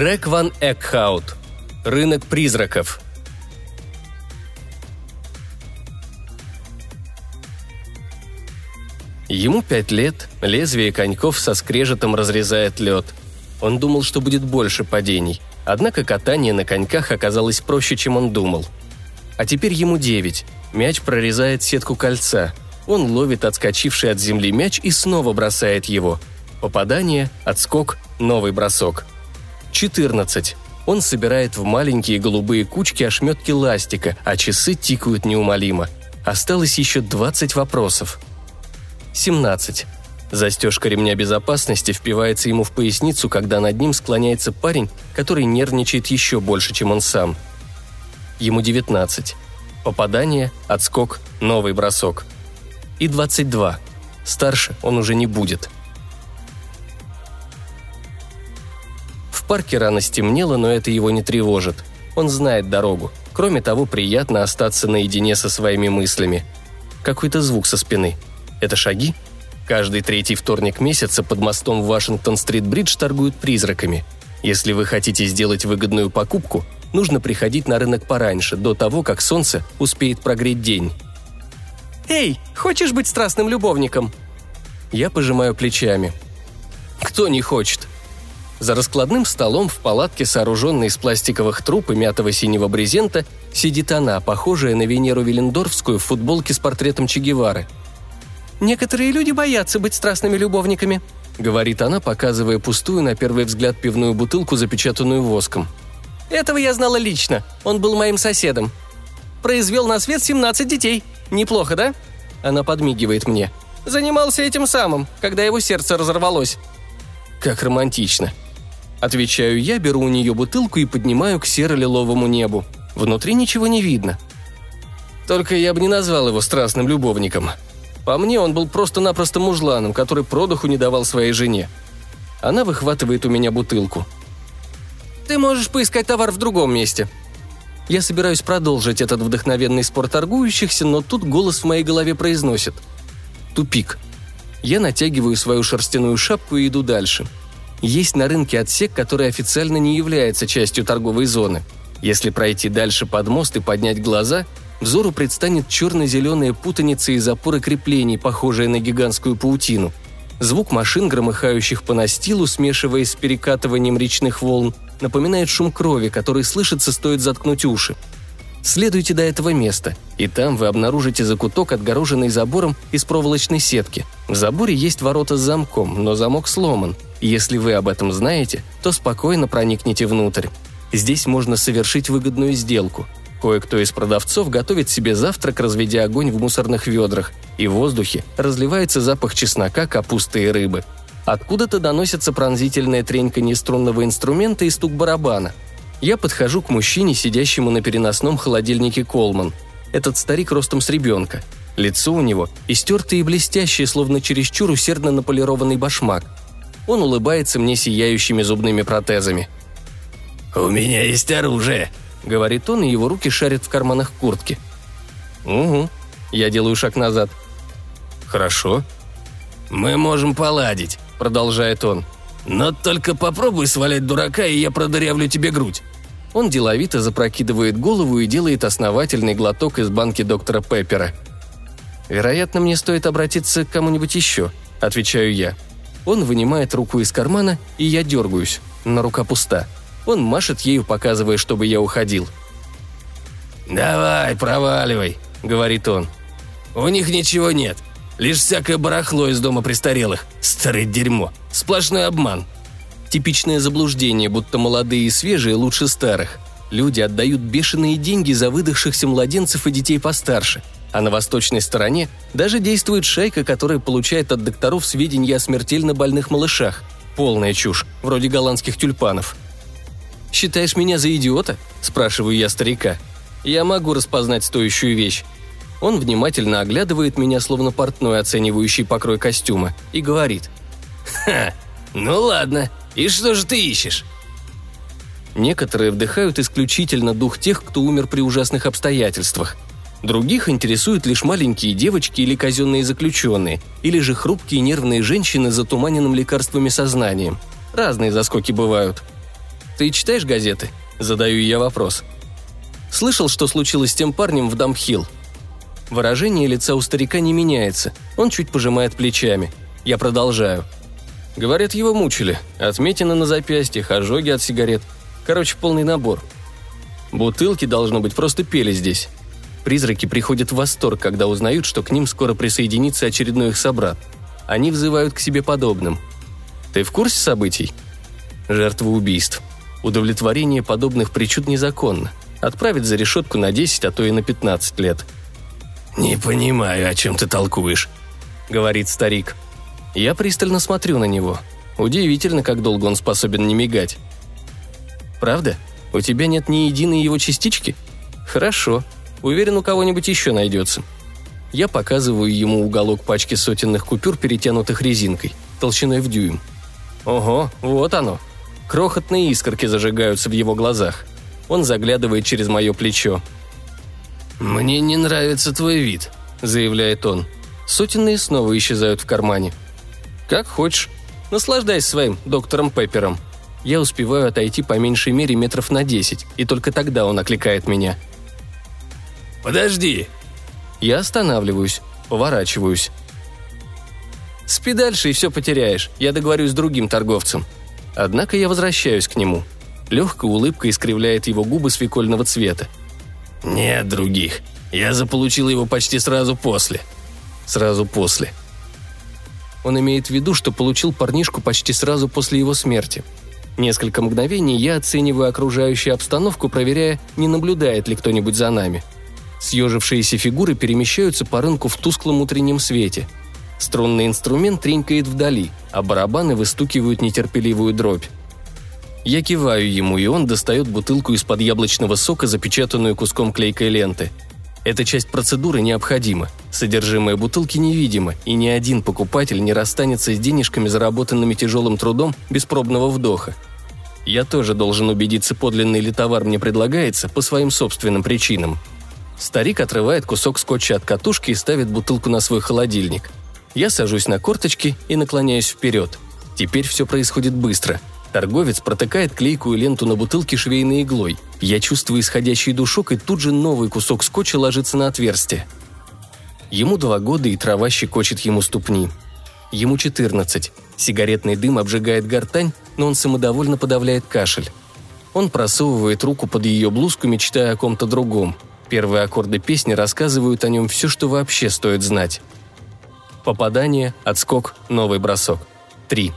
Грег Ван Экхаут. Рынок призраков. Ему пять лет, лезвие коньков со скрежетом разрезает лед. Он думал, что будет больше падений, однако катание на коньках оказалось проще, чем он думал. А теперь ему девять. Мяч прорезает сетку кольца. Он ловит отскочивший от земли мяч и снова бросает его. Попадание, отскок, новый бросок. 14. Он собирает в маленькие голубые кучки ошметки ластика, а часы тикают неумолимо. Осталось еще 20 вопросов. 17. Застежка ремня безопасности впивается ему в поясницу, когда над ним склоняется парень, который нервничает еще больше, чем он сам. Ему 19. Попадание, отскок, новый бросок. И 22. Старше он уже не будет. Парке рано стемнело, но это его не тревожит. Он знает дорогу. Кроме того, приятно остаться наедине со своими мыслями. Какой-то звук со спины – это шаги? Каждый третий вторник месяца под мостом в Вашингтон-стрит-бридж торгуют призраками. Если вы хотите сделать выгодную покупку, нужно приходить на рынок пораньше, до того, как солнце успеет прогреть день. «Эй, хочешь быть страстным любовником?» Я пожимаю плечами. «Кто не хочет?» За раскладным столом в палатке, сооруженной из пластиковых труб и мятого синего брезента, сидит она, похожая на Венеру Велендорфскую в футболке с портретом Че Гевары – «Некоторые люди боятся быть страстными любовниками», — говорит она, показывая пустую на первый взгляд пивную бутылку, запечатанную воском. «Этого я знала лично. Он был моим соседом. Произвел на свет 17 детей. Неплохо, да?» Она подмигивает мне. «Занимался этим самым, когда его сердце разорвалось». «Как романтично», Отвечаю я, беру у нее бутылку и поднимаю к серо-лиловому небу. Внутри ничего не видно. Только я бы не назвал его страстным любовником. По мне, он был просто-напросто мужланом, который продуху не давал своей жене. Она выхватывает у меня бутылку. «Ты можешь поискать товар в другом месте». Я собираюсь продолжить этот вдохновенный спор торгующихся, но тут голос в моей голове произносит. Тупик. Я натягиваю свою шерстяную шапку и иду дальше. Есть на рынке отсек, который официально не является частью торговой зоны. Если пройти дальше под мост и поднять глаза, взору предстанет черно-зеленая путаница из опоры креплений, похожая на гигантскую паутину. Звук машин, громыхающих по настилу, смешиваясь с перекатыванием речных волн, напоминает шум крови, который слышится, стоит заткнуть уши. Следуйте до этого места, и там вы обнаружите закуток, отгороженный забором из проволочной сетки. В заборе есть ворота с замком, но замок сломан. Если вы об этом знаете, то спокойно проникните внутрь. Здесь можно совершить выгодную сделку. Кое-кто из продавцов готовит себе завтрак, разведя огонь в мусорных ведрах, и в воздухе разливается запах чеснока, капусты и рыбы. Откуда-то доносится пронзительная тренька неструнного инструмента и стук барабана. Я подхожу к мужчине, сидящему на переносном холодильнике Колман. Этот старик ростом с ребенка. Лицо у него истертое и блестящее, словно чересчур усердно наполированный башмак. Он улыбается мне сияющими зубными протезами. «У меня есть оружие», — говорит он, и его руки шарят в карманах куртки. «Угу». Я делаю шаг назад. «Хорошо». «Мы можем поладить», — продолжает он. «Но только попробуй свалять дурака, и я продырявлю тебе грудь». Он деловито запрокидывает голову и делает основательный глоток из банки доктора Пеппера. «Вероятно, мне стоит обратиться к кому-нибудь еще», — отвечаю я. Он вынимает руку из кармана, и я дергаюсь, но рука пуста. Он машет ею, показывая, чтобы я уходил. «Давай, проваливай», — говорит он. «У них ничего нет. Лишь всякое барахло из дома престарелых. Старое дерьмо. Сплошной обман». Типичное заблуждение, будто молодые и свежие лучше старых. Люди отдают бешеные деньги за выдохшихся младенцев и детей постарше. А на восточной стороне даже действует шайка, которая получает от докторов сведения о смертельно больных малышах. Полная чушь, вроде голландских тюльпанов – «Считаешь меня за идиота?» – спрашиваю я старика. «Я могу распознать стоящую вещь». Он внимательно оглядывает меня, словно портной, оценивающий покрой костюма, и говорит. «Ха, ну ладно, и что же ты ищешь?» Некоторые вдыхают исключительно дух тех, кто умер при ужасных обстоятельствах. Других интересуют лишь маленькие девочки или казенные заключенные, или же хрупкие нервные женщины с затуманенным лекарствами сознанием. Разные заскоки бывают – Ты читаешь газеты?» Задаю я вопрос. Слышал, что случилось с тем парнем в Дамхилл? Выражение лица у старика не меняется. Он чуть пожимает плечами. Я продолжаю. Говорят, его мучили. Отметины на запястьях, ожоги от сигарет. Короче, полный набор. Бутылки, должно быть, просто пели здесь. Призраки приходят в восторг, когда узнают, что к ним скоро присоединится очередной их собрат. Они взывают к себе подобным. Ты в курсе событий? Жертва убийств. Удовлетворение подобных причуд незаконно. Отправить за решетку на 10, а то и на 15 лет. «Не понимаю, о чем ты толкуешь», — говорит старик. Я пристально смотрю на него. Удивительно, как долго он способен не мигать. «Правда? У тебя нет ни единой его частички? Хорошо. Уверен, у кого-нибудь еще найдется». Я показываю ему уголок пачки сотенных купюр, перетянутых резинкой, толщиной в дюйм. Ого, вот оно. Крохотные искорки зажигаются в его глазах. Он заглядывает через мое плечо. «Мне не нравится твой вид», — заявляет он. Сотенные снова исчезают в кармане. «Как хочешь. Наслаждайся своим доктором Пеппером». Я успеваю отойти по меньшей мере метров на десять, и только тогда он окликает меня. «Подожди!» Я останавливаюсь, поворачиваюсь. «Спи дальше и все потеряешь. Я договорюсь с другим торговцем». Однако я возвращаюсь к нему. Легкая улыбка искривляет его губы свекольного цвета. «Нет других. Я заполучил его почти сразу после». «Сразу после». Он имеет в виду, что получил парнишку почти сразу после его смерти. Несколько мгновений я оцениваю окружающую обстановку, проверяя, не наблюдает ли кто-нибудь за нами. Съежившиеся фигуры перемещаются по рынку в тусклом утреннем свете. Струнный инструмент тренькает вдали, а барабаны выстукивают нетерпеливую дробь. Я киваю ему, и он достает бутылку из-под яблочного сока, запечатанную куском клейкой ленты. Эта часть процедуры необходима. Содержимое бутылки невидимо, и ни один покупатель не расстанется с денежками, заработанными тяжелым трудом, без пробного вдоха. Я тоже должен убедиться, подлинный ли товар мне предлагается, по своим собственным причинам. Старик отрывает кусок скотча от катушки и ставит бутылку на свой холодильник. Я сажусь на корточки и наклоняюсь вперед. Теперь все происходит быстро – Торговец протыкает клейкую ленту на бутылке швейной иглой. Я чувствую исходящий душок, и тут же новый кусок скотча ложится на отверстие. Ему два года, и трава щекочет ему ступни. Ему 14. Сигаретный дым обжигает гортань, но он самодовольно подавляет кашель. Он просовывает руку под ее блузку, мечтая о ком-то другом. Первые аккорды песни рассказывают о нем все, что вообще стоит знать. Попадание, отскок, новый бросок. Три.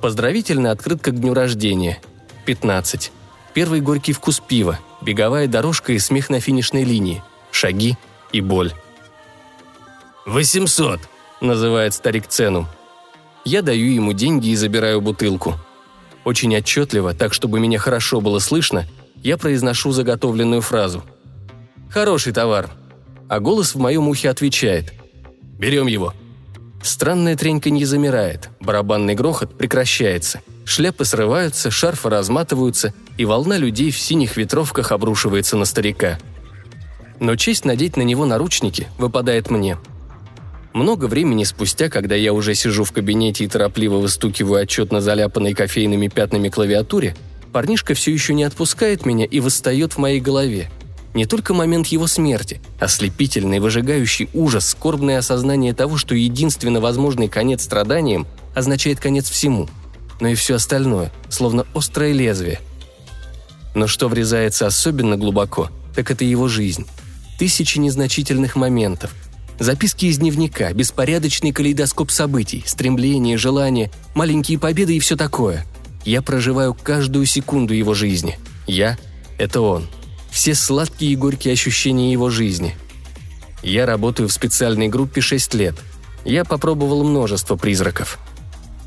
Поздравительная открытка к дню рождения. 15. Первый горький вкус пива, беговая дорожка и смех на финишной линии, шаги и боль. «Восемьсот!» – называет старик цену. Я даю ему деньги и забираю бутылку. Очень отчетливо, так чтобы меня хорошо было слышно, я произношу заготовленную фразу. «Хороший товар». А голос в моем ухе отвечает. «Берем его». Странная треньканье замирает, барабанный грохот прекращается. Шляпы срываются, шарфы разматываются, и волна людей в синих ветровках обрушивается на старика. Но честь надеть на него наручники выпадает мне. Много времени спустя, когда я уже сижу в кабинете и торопливо выстукиваю отчет на заляпанной кофейными пятнами клавиатуре, парнишка все еще не отпускает меня и восстает в моей голове – не только момент его смерти, ослепительный, выжигающий ужас, скорбное осознание того, что единственно возможный конец страданиям означает конец всему, но и все остальное, словно острое лезвие. Но что врезается особенно глубоко, так это его жизнь. Тысячи незначительных моментов, Записки из дневника, беспорядочный калейдоскоп событий, стремления, желания, маленькие победы и все такое. Я проживаю каждую секунду его жизни. Я – это он все сладкие и горькие ощущения его жизни. Я работаю в специальной группе 6 лет. Я попробовал множество призраков.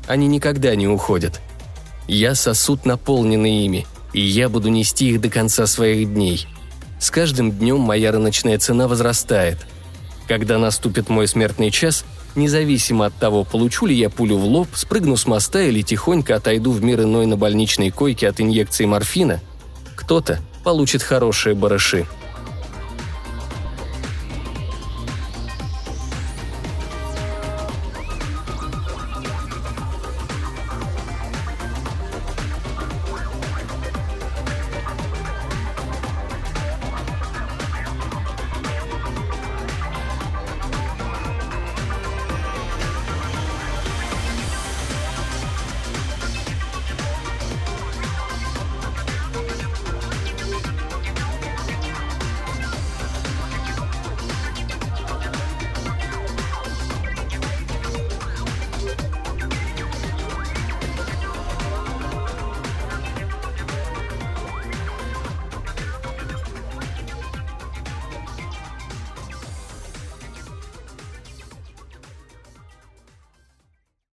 Они никогда не уходят. Я сосуд, наполненный ими, и я буду нести их до конца своих дней. С каждым днем моя рыночная цена возрастает. Когда наступит мой смертный час, независимо от того, получу ли я пулю в лоб, спрыгну с моста или тихонько отойду в мир иной на больничной койке от инъекции морфина, кто-то получит хорошие барыши.